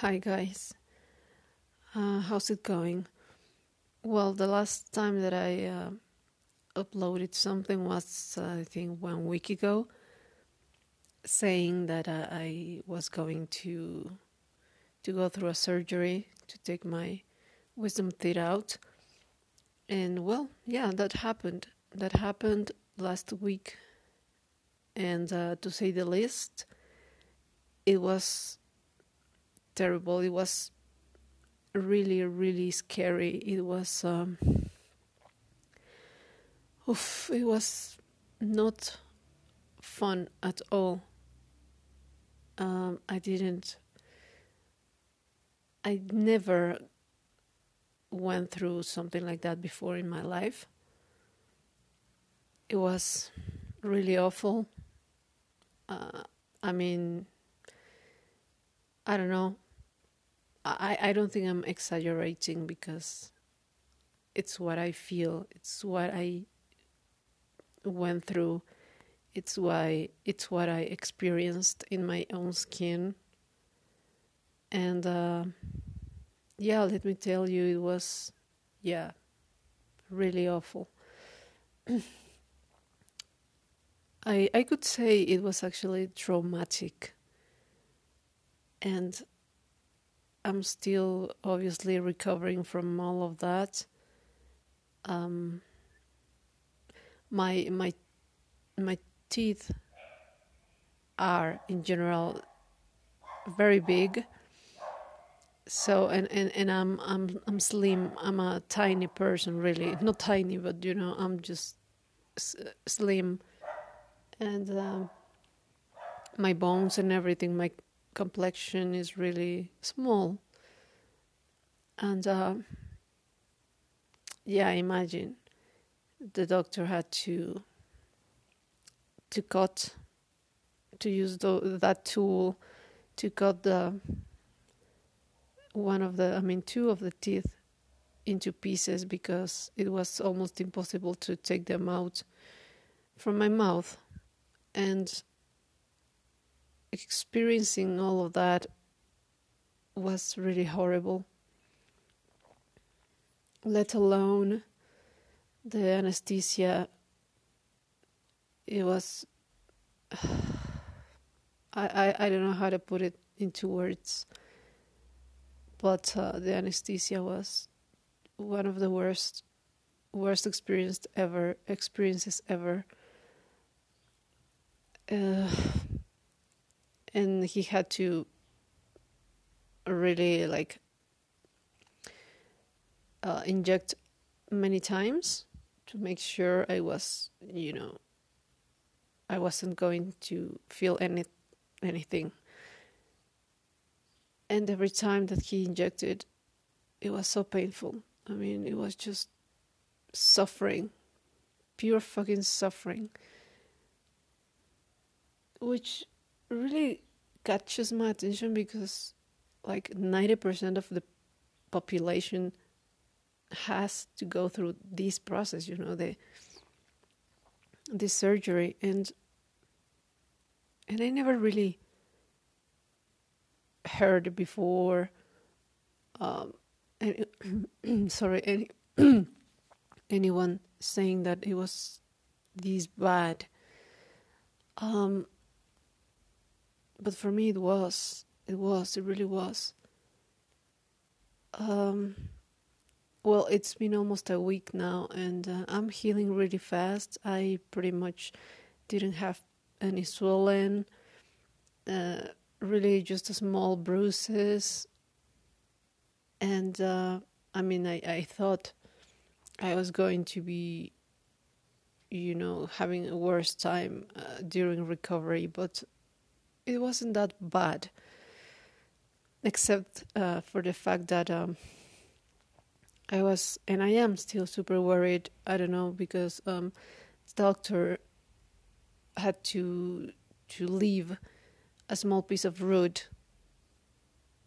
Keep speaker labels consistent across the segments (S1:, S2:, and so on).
S1: Hi guys, uh, how's it going? Well, the last time that I uh, uploaded something was, uh, I think, one week ago, saying that uh, I was going to to go through a surgery to take my wisdom teeth out, and well, yeah, that happened. That happened last week, and uh, to say the least, it was terrible. It was really, really scary. It was, um, oof, it was not fun at all. Um, I didn't, I never went through something like that before in my life. It was really awful. Uh, I mean, I don't know. I, I don't think I'm exaggerating because it's what I feel. It's what I went through. It's why it's what I experienced in my own skin. And uh, yeah, let me tell you, it was yeah, really awful. I I could say it was actually traumatic. And I'm still obviously recovering from all of that. Um, my my my teeth are in general very big. So and, and, and I'm I'm I'm slim. I'm a tiny person, really. Not tiny, but you know, I'm just s- slim, and um, my bones and everything. My complexion is really small. And uh, yeah, imagine the doctor had to to cut to use the, that tool to cut the one of the I mean two of the teeth into pieces because it was almost impossible to take them out from my mouth and experiencing all of that was really horrible. Let alone the anesthesia. It was. I, I, I don't know how to put it into words, but uh, the anesthesia was one of the worst, worst experience ever experiences ever. Uh, and he had to really like uh, inject many times to make sure I was, you know, I wasn't going to feel any anything. And every time that he injected, it was so painful. I mean, it was just suffering, pure fucking suffering, which really catches my attention because like 90% of the population has to go through this process you know the this surgery. And and I never really heard before um any, sorry any anyone saying that it was this bad. Um but for me it was it was it really was. Um well it's been almost a week now and uh, i'm healing really fast. I pretty much didn't have any swelling uh, really just small bruises. And uh, i mean I, I thought i was going to be you know having a worse time uh, during recovery but it wasn't that bad, except uh, for the fact that um, I was and I am still super worried. I don't know because um, the doctor had to to leave a small piece of root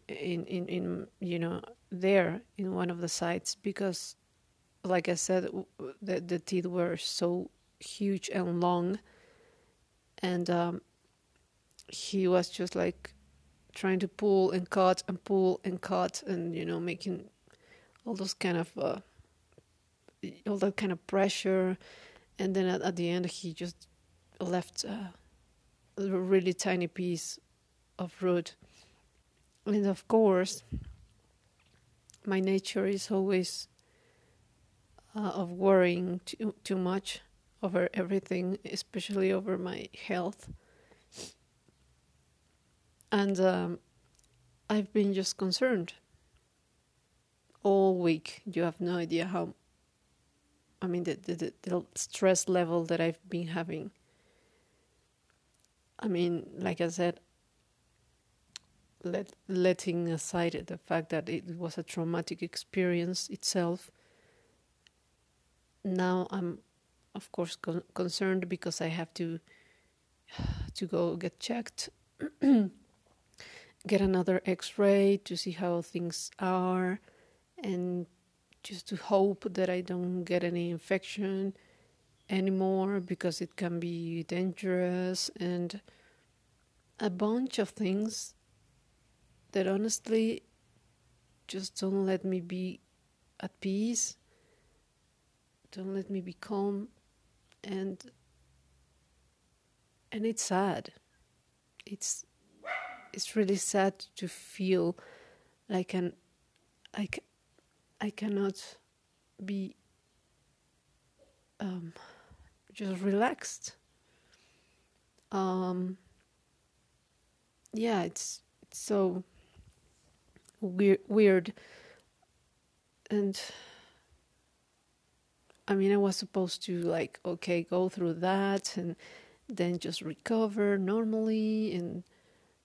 S1: in in in you know there in one of the sites because like I said the the teeth were so huge and long and um, he was just like trying to pull and cut and pull and cut and you know making all those kind of uh, all that kind of pressure. And then at, at the end he just left uh, a really tiny piece of root. And of course my nature is always uh, of worrying too, too much over everything especially over my health and um, I've been just concerned all week. You have no idea how. I mean, the, the, the stress level that I've been having. I mean, like I said, let, letting aside the fact that it was a traumatic experience itself, now I'm, of course, con- concerned because I have to to go get checked get another x-ray to see how things are and just to hope that I don't get any infection anymore because it can be dangerous and a bunch of things that honestly just don't let me be at peace don't let me be calm and and it's sad. It's it's really sad to feel like an I, ca- I cannot be um, just relaxed. Um, yeah, it's, it's so weird, weird, and I mean, I was supposed to like okay go through that and then just recover normally and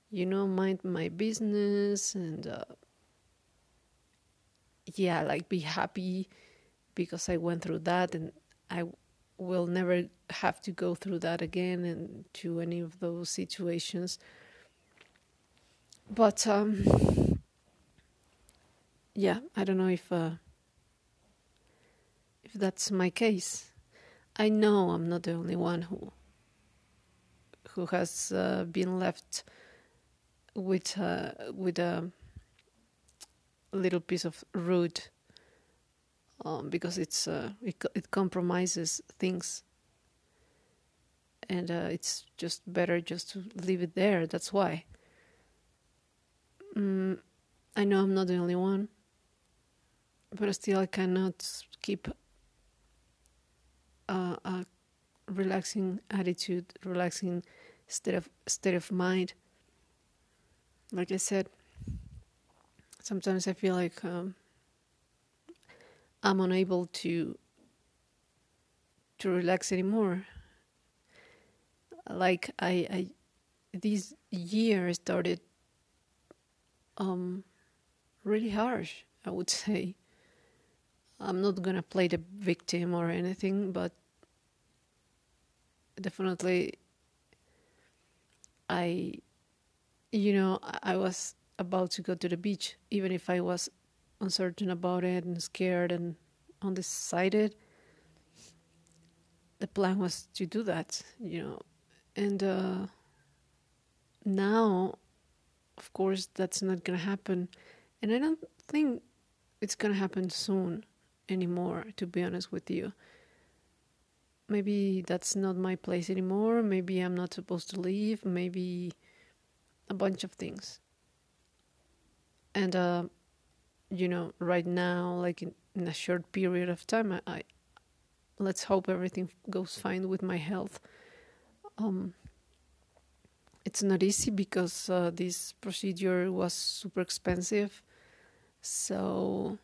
S1: you know, mind my business and uh, yeah, like be happy because I went through that and I will never have to go through that again and to any of those situations. But um, yeah, I don't know if uh, if that's my case. I know I'm not the only one who who has uh, been left with uh, with a little piece of root um, because it's uh, it it compromises things. And uh, it's just better just to leave it there that's why. Mm, I know I'm not the only one but still I cannot keep a, a relaxing attitude relaxing state of state of mind like I said, sometimes I feel like um, I'm unable to to relax anymore. Like I, I this year started um, really harsh. I would say. I'm not gonna play the victim or anything, but definitely I you know, I was about to go to the beach, even if I was uncertain about it and scared and undecided. The plan was to do that, you know, and uh, now, of course, that's not gonna happen, and I don't think it's gonna happen soon anymore. To be honest with you, maybe that's not my place anymore. Maybe I'm not supposed to leave. Maybe a bunch of things. And, uh, you know, right now, like in, in, a short period of time, I, I let's hope everything goes fine with my health. Um, it's not easy because uh, this procedure was super expensive. So,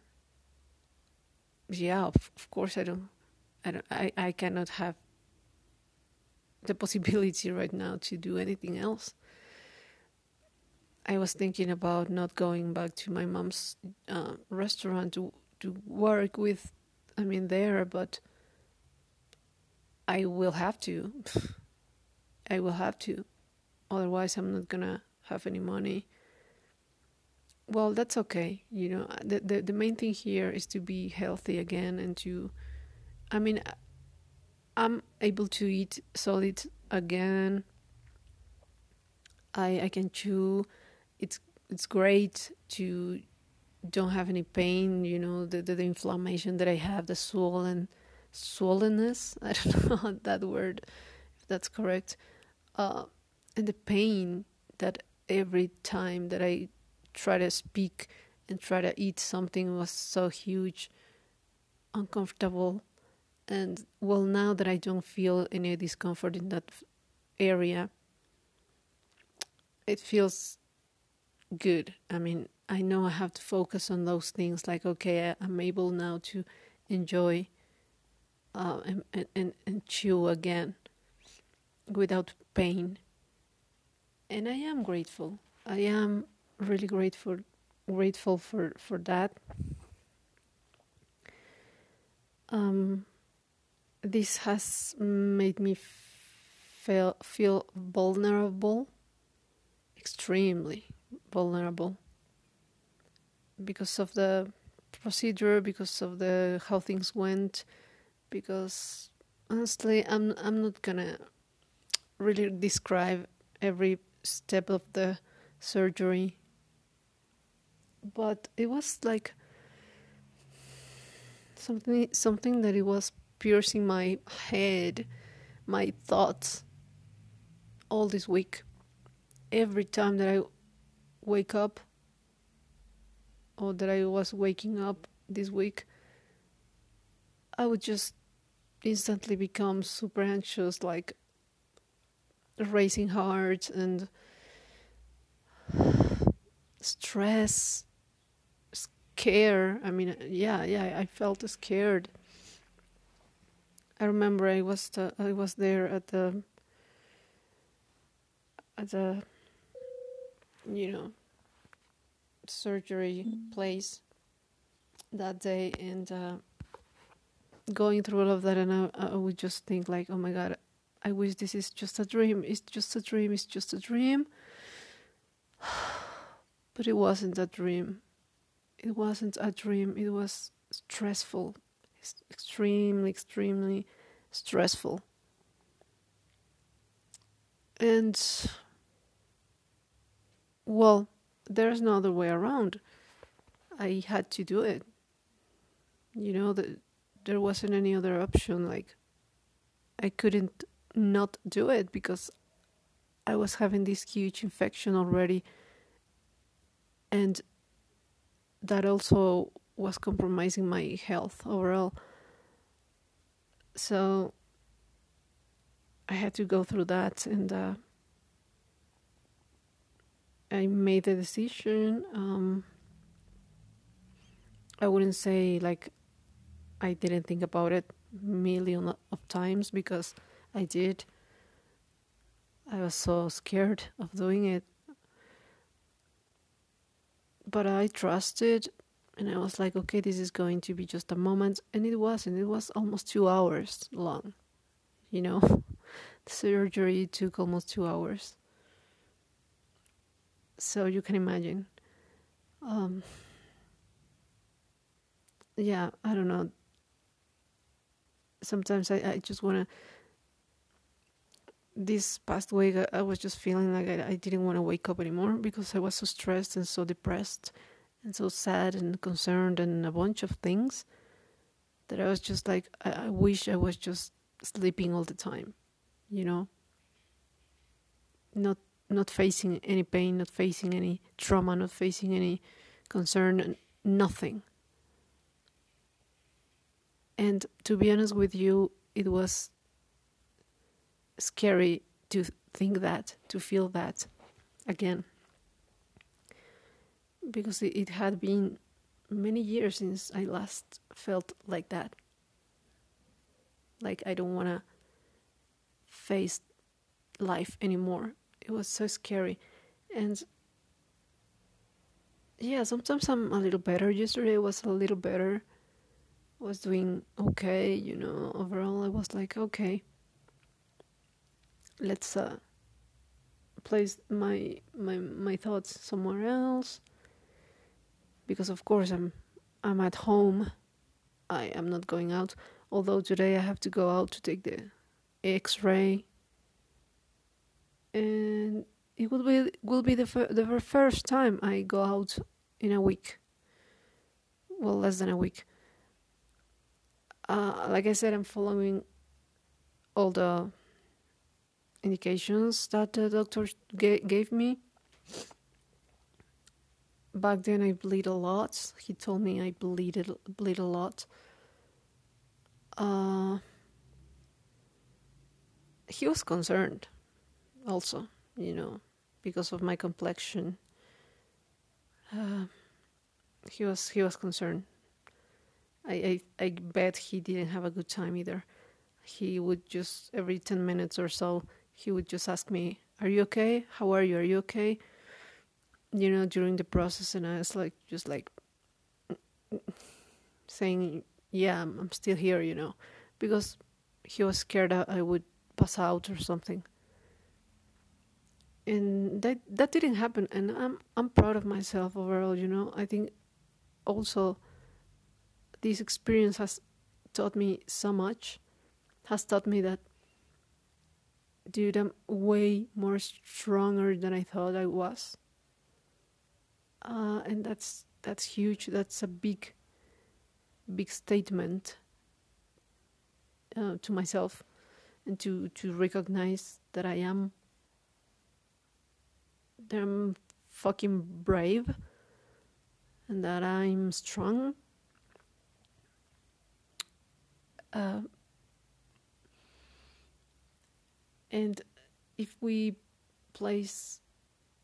S1: yeah, of, of course, I don't, I don't, I, I cannot have the possibility right now to do anything else. I was thinking about not going back to my mom's uh, restaurant to to work with. I mean, there, but I will have to. I will have to. Otherwise, I'm not gonna have any money. Well, that's okay. You know, the the the main thing here is to be healthy again and to. I mean, I'm able to eat solid again. I I can chew it's it's great to don't have any pain. You know, the the, the inflammation that I have, the swollen swollenness. I don't know that word, if that's correct. Uh, and the pain that every time that I try to speak and try to eat something was so huge, uncomfortable. And well, now that I don't feel any discomfort in that area, it feels good. I mean, I know I have to focus on those things. Like, okay, I'm able now to enjoy uh, and, and, and chew again without pain. And I am grateful. I am really grateful grateful for, for that. Um, this has made me feel feel vulnerable, extremely vulnerable, because of the procedure, because of the how things went, because honestly, I'm I'm not gonna really describe every step of the surgery, but it was like something something that it was piercing my head, my thoughts all this week. Every time that I wake up or that I was waking up this week, I would just instantly become super anxious, like racing heart and stress, scare. I mean, yeah, yeah, I felt scared. I remember I was the, I was there at the at the you know surgery place that day and uh, going through all of that, and I, I would just think like, oh my god, I wish this is just a dream. It's just a dream. It's just a dream. But it wasn't a dream. It wasn't a dream. It was stressful. It's extremely, extremely stressful. And, well, there's no other way around. I had to do it. You know, that there wasn't any other option. Like, I couldn't not do it because I was having this huge infection already, and that also was compromising my health overall. So I had to go through that, and uh, I made the decision. Um, I wouldn't say like I didn't think about it million of times because I did. I was so scared of doing it. But I trusted and I was like, okay, this is going to be just a moment. And it was, and it was almost two hours long. You know, the surgery took almost two hours. So you can imagine. Um, yeah, I don't know sometimes I, I just want to. This past week, I, I was just feeling like I, I didn't want to wake up anymore because I was so stressed and so depressed and so sad and concerned and a bunch of things that I was just like, I, I wish I was just sleeping all the time, you know? Not not facing any pain, not facing any trauma, not facing any concern, nothing. And to be honest with you, it was scary to think that, to feel that again. Because it, had been many years since I last felt like that. Like I don't want to face life anymore. It was so scary. And yeah, sometimes I'm a little better. Yesterday was a little better was doing okay, you know, overall I was like, okay, let's uh, place my my my thoughts somewhere else because of course I'm I'm at home. I am not going out. Although today I have to go out to take the X-ray. And it will be will be the fir- the first time I go out in a week. Well, less than a week. Uh, like I said, I'm following all the indications that the doctor ga- gave me. Back then, I bleed a lot. He told me I bleed bleed a lot. Uh, he was concerned, also, you know, because of my complexion. Uh, he was he was concerned. I, I I bet he didn't have a good time either. He would just every ten minutes or so he would just ask me, "Are you okay? How are you? Are you okay?" You know, during the process, and I was like, just like saying, "Yeah, I'm, I'm still here," you know, because he was scared I would pass out or something. And that that didn't happen, and I'm I'm proud of myself overall. You know, I think also this experience has taught me so much, has taught me that dude, I'm way more stronger than I thought I was. Uh, and that's that's huge. That's a big, big statement uh, to myself, and to to recognize that I am. That I'm fucking brave, and that I'm strong. Uh, and if we place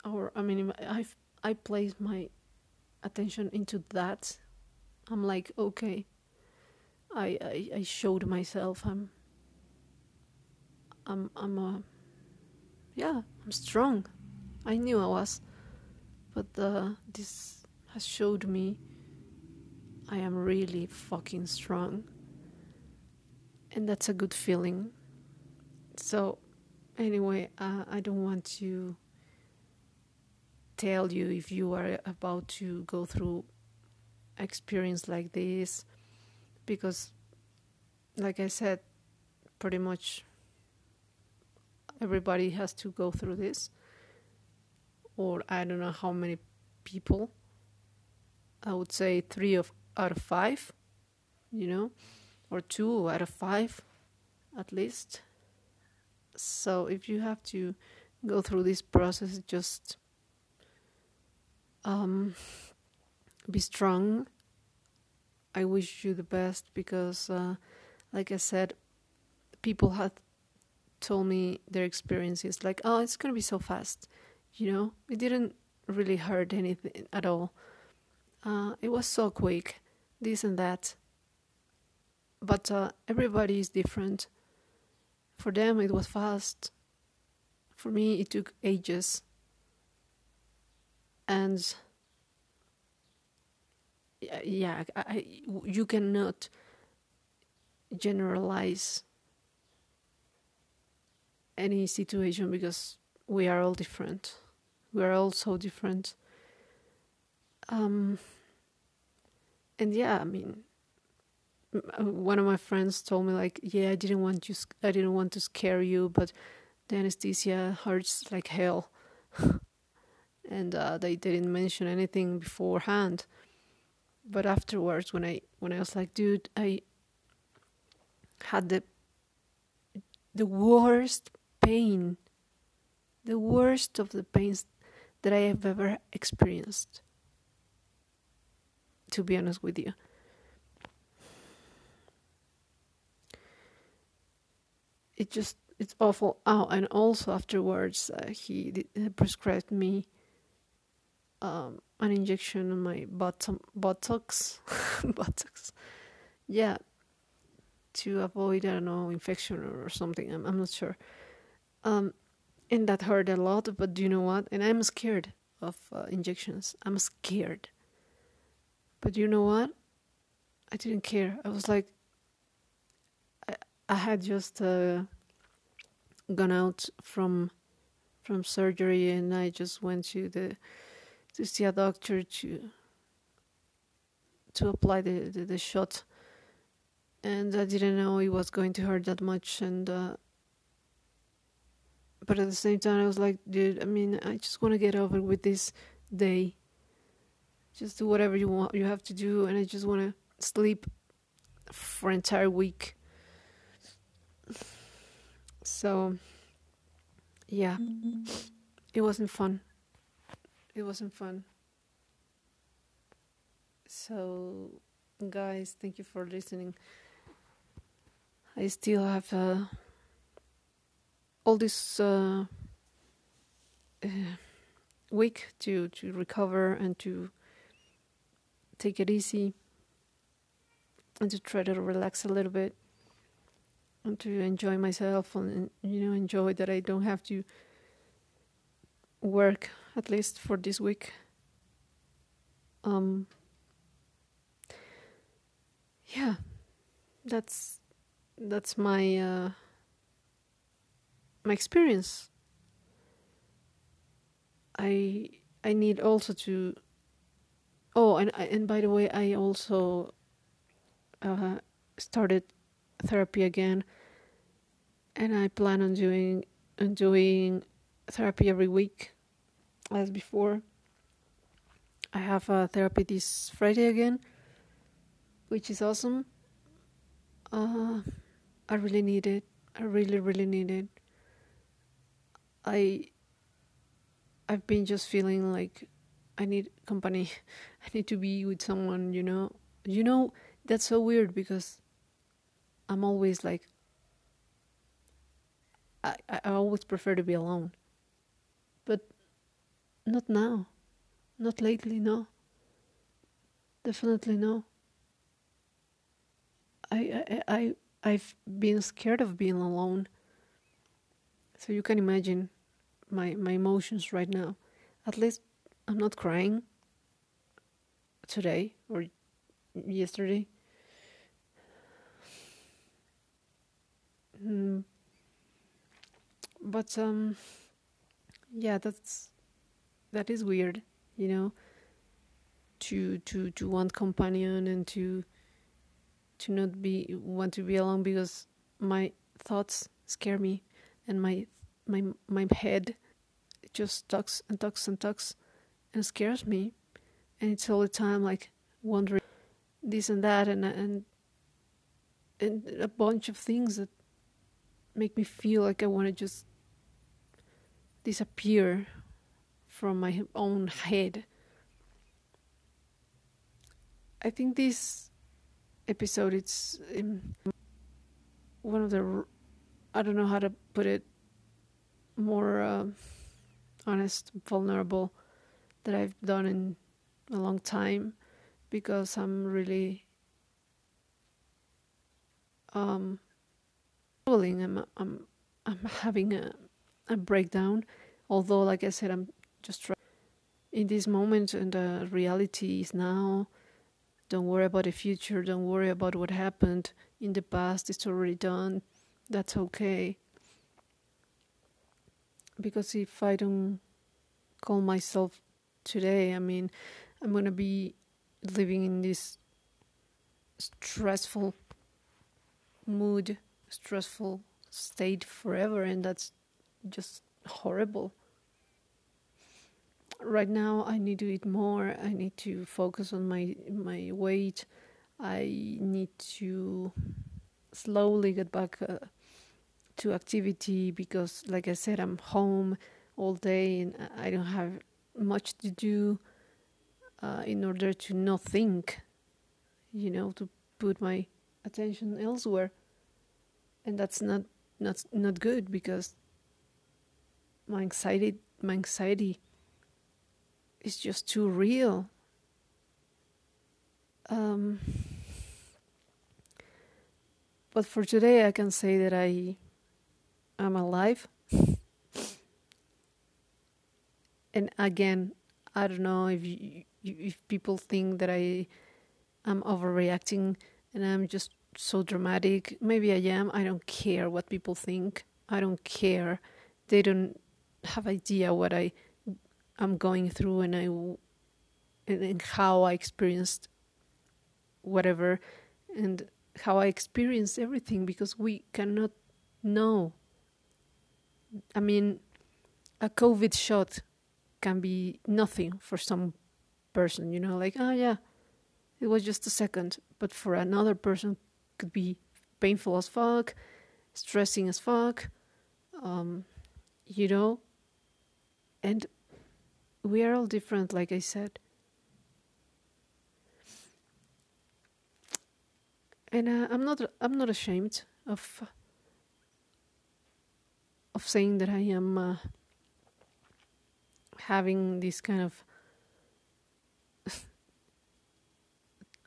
S1: our i mean i i place my attention into that i'm like okay i i, I showed myself i'm i'm i'm a yeah i'm strong i knew i was but uh, this has showed me i am really fucking strong and that's a good feeling. So anyway, uh, I don't want to tell you if you are about to go through experience like this because like I said pretty much everybody has to go through this or I don't know how many people I would say 3 of out of 5 you know or 2 out of 5 at least so if you have to go through this process, just um, be strong. I wish you the best because, uh, like I said, people have told me their experiences like, oh, it's gonna be so fast. You know, it didn't really hurt anything at all. Uh, it was so quick, this and that. But uh, everybody is different for them, it was fast. For me, it took ages. And yeah, I, you cannot generalize any situation because we are all different. We are all so different. Um, and yeah, I mean, uh, one of my friends told me like, yeah, I didn't want you, I didn't want to scare you, but the anesthesia hurts like hell, and uh, they didn't mention anything beforehand. But afterwards, when I when I was like, dude, I had the the worst pain, the worst of the pains that I have ever experienced. To be honest with you it just it's awful. Oh, and also afterwards, uh, he did, uh, prescribed me um, an injection on my bottom buttocks, buttocks. Yeah, to avoid I don't know infection or something. I'm I'm not sure. Um, and that hurt a lot. But do you know what? And I'm scared of uh, injections. I'm scared. But you know what? I didn't care. I was like, I had just uh, gone out from from surgery, and I just went to the to see a doctor to to apply the, the, the shot, and I didn't know it was going to hurt that much, and uh, but at the same time, I was like, dude, I mean, I just want to get over with this day. Just do whatever you want, you have to do, and I just want to sleep for an entire week. So, yeah, it wasn't fun. It wasn't fun. So, guys, thank you for listening. I still have uh, all this uh, uh, week to to recover and to take it easy and to try to relax a little bit and to enjoy myself and you know enjoy that I don't have to work at least for this week. Um, yeah, that's that's my uh, my experience. I I need also to. Oh, and and by the way, I also uh, started therapy again, and I plan on doing on doing therapy every week, as before. I have a therapy this Friday again, which is awesome. Uh, I really need it. I really, really need it. I I've been just feeling like I need company. I need to be with someone, you know. You know, that's so weird because I'm always like I, I always prefer to be alone. But not now. Not lately, no. Definitely no. I I I I've been scared of being alone. So you can imagine my my emotions right now. At least I'm not crying today or yesterday. Mm. But um yeah, that's that is weird, you know, to to to want companion and to to not be want to be alone because my thoughts scare me and my my my head just talks and talks and talks and scares me and it's all the time like wondering this and that and and and a bunch of things that make me feel like I want to just disappear from my own head. I think this episode it's um, one of the I don't know how to put it more uh, honest, vulnerable that I've done in a long time because I'm really um I'm I'm I'm having a a breakdown although like I said I'm just trying in this moment and the reality is now don't worry about the future don't worry about what happened in the past it's already done that's okay because if I don't call myself today, I mean, I'm gonna be living in this stressful mood, stressful state forever, and that's just horrible. Right now, I need to eat more. I need to focus on my my weight. I need to slowly get back uh, to activity because, like I said, I'm home all day and I don't have much to do uh, in order to not think, you know, to put my attention elsewhere, and that's not not not good because my anxiety my anxiety is just too real. Um, but for today, I can say that I am alive. and again, I don't know if you, if people think that I am overreacting and I'm just so dramatic. Maybe I am. I don't care what people think. I don't care. They don't have idea what I am going through and I and, and how I experienced whatever and how I experienced everything because we cannot know I mean, a COVID shot can be nothing for some person, you know, like, oh yeah, it was just a second. But for another person, could be painful as fuck, stressing as fuck, um, you know. And we are all different, like I said. And uh, I'm not I'm not ashamed of of saying that I am uh, having this kind of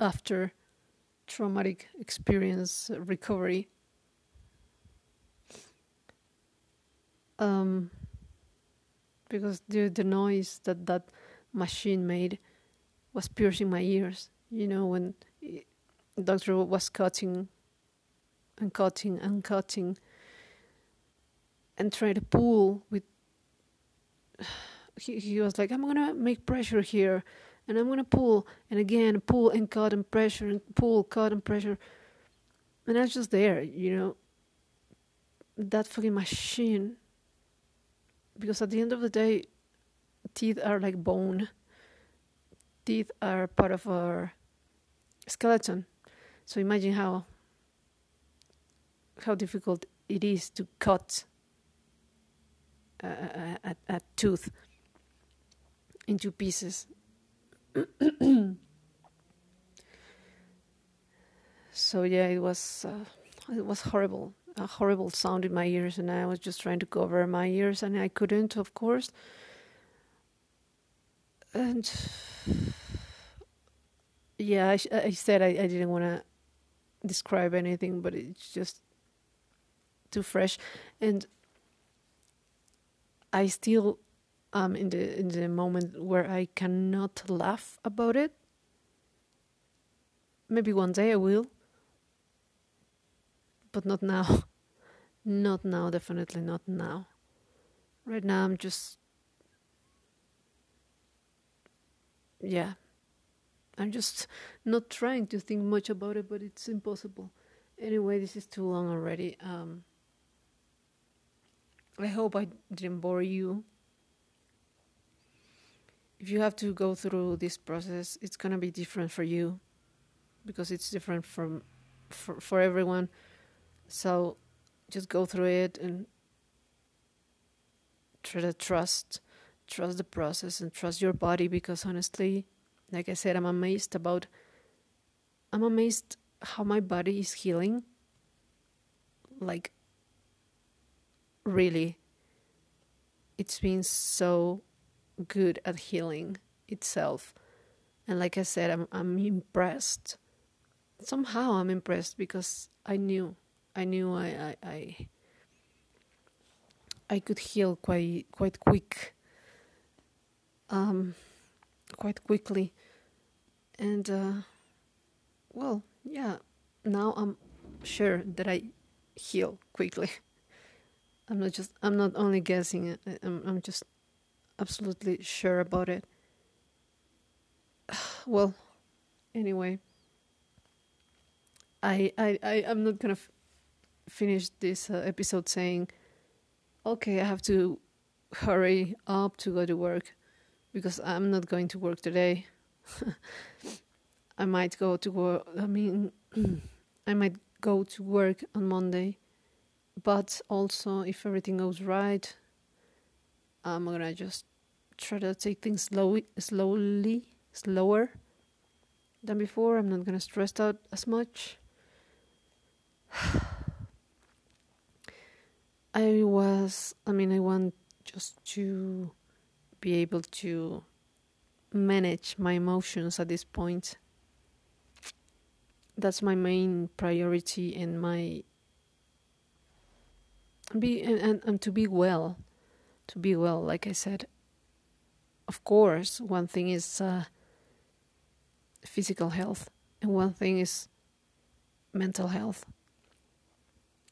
S1: after traumatic experience recovery. Um, because the the noise that that machine made was piercing my ears. You know when the doctor was cutting and cutting and cutting and try to pull with. He he was like, "I'm gonna make pressure here." and I'm gonna pull and again pull and cut and pressure and pull, cut and pressure, and I was just there, you know. That fucking machine. Because at the end of the day, teeth are like bone. Teeth are part of our skeleton. So imagine how how difficult it is to cut a, a, a tooth into pieces so yeah, it was uh, it was horrible, a horrible sound in my ears, and I was just trying to cover my ears, and I couldn't, of course. And yeah, I, I said I, I didn't want to describe anything, but it's just too fresh, and I still um, in the in the moment where I cannot laugh about it. Maybe one day I will, but not now. not now, definitely not now. Right now, I'm just. Yeah. I'm just not trying to think much about it, but it's impossible. Anyway, this is too long already. Um, I hope I didn't bore you if you have to go through this process, it's gonna be different for you because it's different from for for everyone. So just go through it and try to trust trust the process and trust your body because honestly, like I said, I'm amazed about I'm amazed how my body is healing. Like really it's been so good at healing itself. And like I said, I'm I'm impressed. Somehow I'm impressed because I knew I knew I I I, I could heal quite quite quick. Um quite quickly. And uh well, yeah, now I'm sure that I heal quickly. I'm not just I'm not only guessing I'm I'm just absolutely sure about it. Well, anyway, I I I am not gonna f- finish this uh, episode saying, okay, I have to hurry up to go to work because I'm not going to work today. I might go to work. I mean, I might go to work on Monday, but also if everything goes right, I'm gonna just try to take things slow, slowly, slower than before. I'm not gonna stress out as much. I was, I mean, I want just to be able to manage my emotions at this point. That's my main priority and my be and, and, to be well to be well like i said of course, one thing is uh, physical health, and one thing is mental health.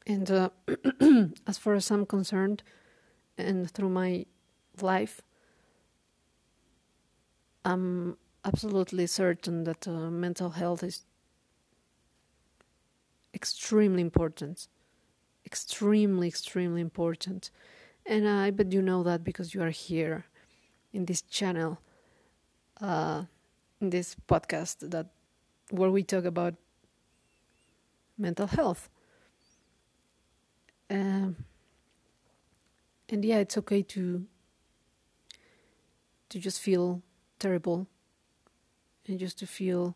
S1: And uh, as far as I'm concerned, and through my life, I'm absolutely certain that uh, mental health is extremely important. Extremely, extremely important. And I bet you know that because you are here in this channel, uh, in this podcast that where we talk about mental health. Um, and yeah, it's okay to to just feel terrible and just to feel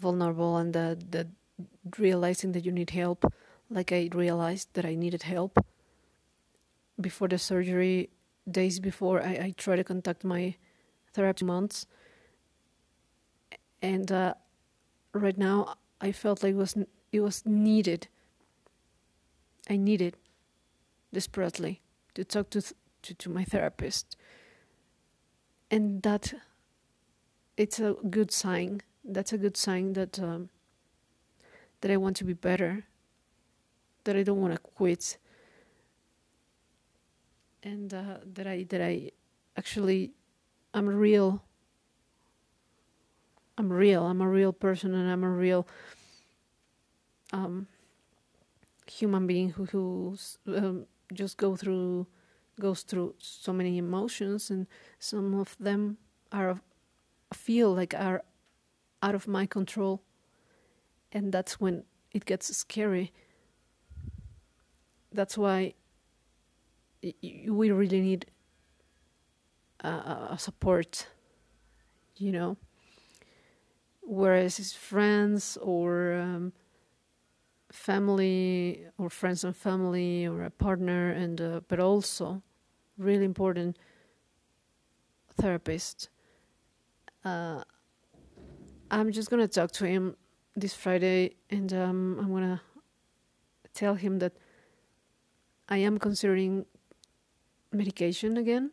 S1: vulnerable and that that realizing that you need help like I realized that I needed help. Before the surgery days before I, I tried to contact my therapist months. And uh, right now I felt like it was it was needed. I needed desperately to talk to, to to my therapist. And that it's a good sign. That's a good sign that um, that I want to be better that I don't want to quit. And uh, that I that I actually I'm real I'm real I'm a real person and I'm a real um, human being who who um, just go through goes through so many emotions and some of them are feel like are out of my control. And that's when it gets scary that's why we really need a support you know? Whereas it's friends or um, family or friends and family or a partner and uh, but also really important therapist uh, i'm just gonna talk to him this friday and um, i'm gonna tell him that i am considering medication again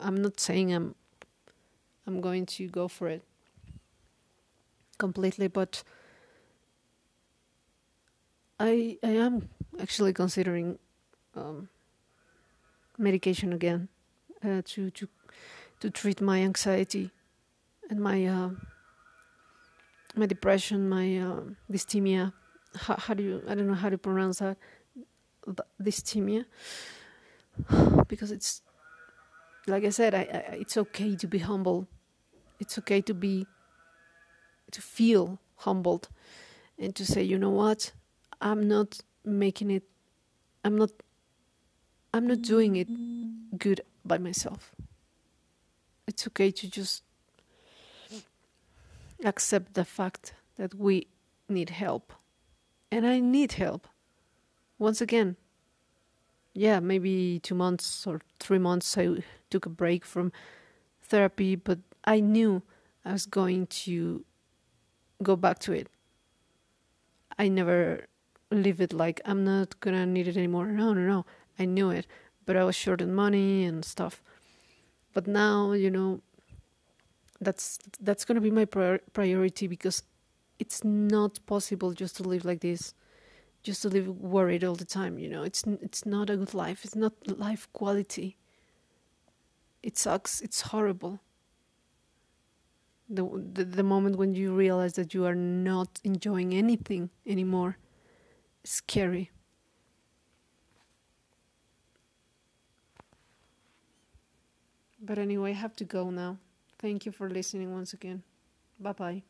S1: i'm not saying i'm i'm going to go for it completely but I I am actually considering um, medication again uh, to to to treat my anxiety and my uh, my depression, my uh, dysthymia. How, how, do you? I don't know how to pronounce that. Dysthymia, because it's like I said. I, I it's okay to be humble. It's okay to be to feel humbled and to say, you know what, I'm not making it I'm not I'm not doing it good by myself. It's okay to just accept the fact that we need help. And I need help. Once again, yeah, maybe two months or three months I took a break from therapy, but I knew I was going to go back to it. I never leave it like I'm not gonna need it anymore. No, no, no. I knew it, but I was short on money and stuff. But now, you know, that's that's gonna be my prior- priority because it's not possible just to live like this, just to live worried all the time. You know, it's it's not a good life. It's not life quality. It sucks. It's horrible. The, the the moment when you realize that you are not enjoying anything anymore is scary. But anyway, I have to go now. Thank you for listening once again. Bye bye.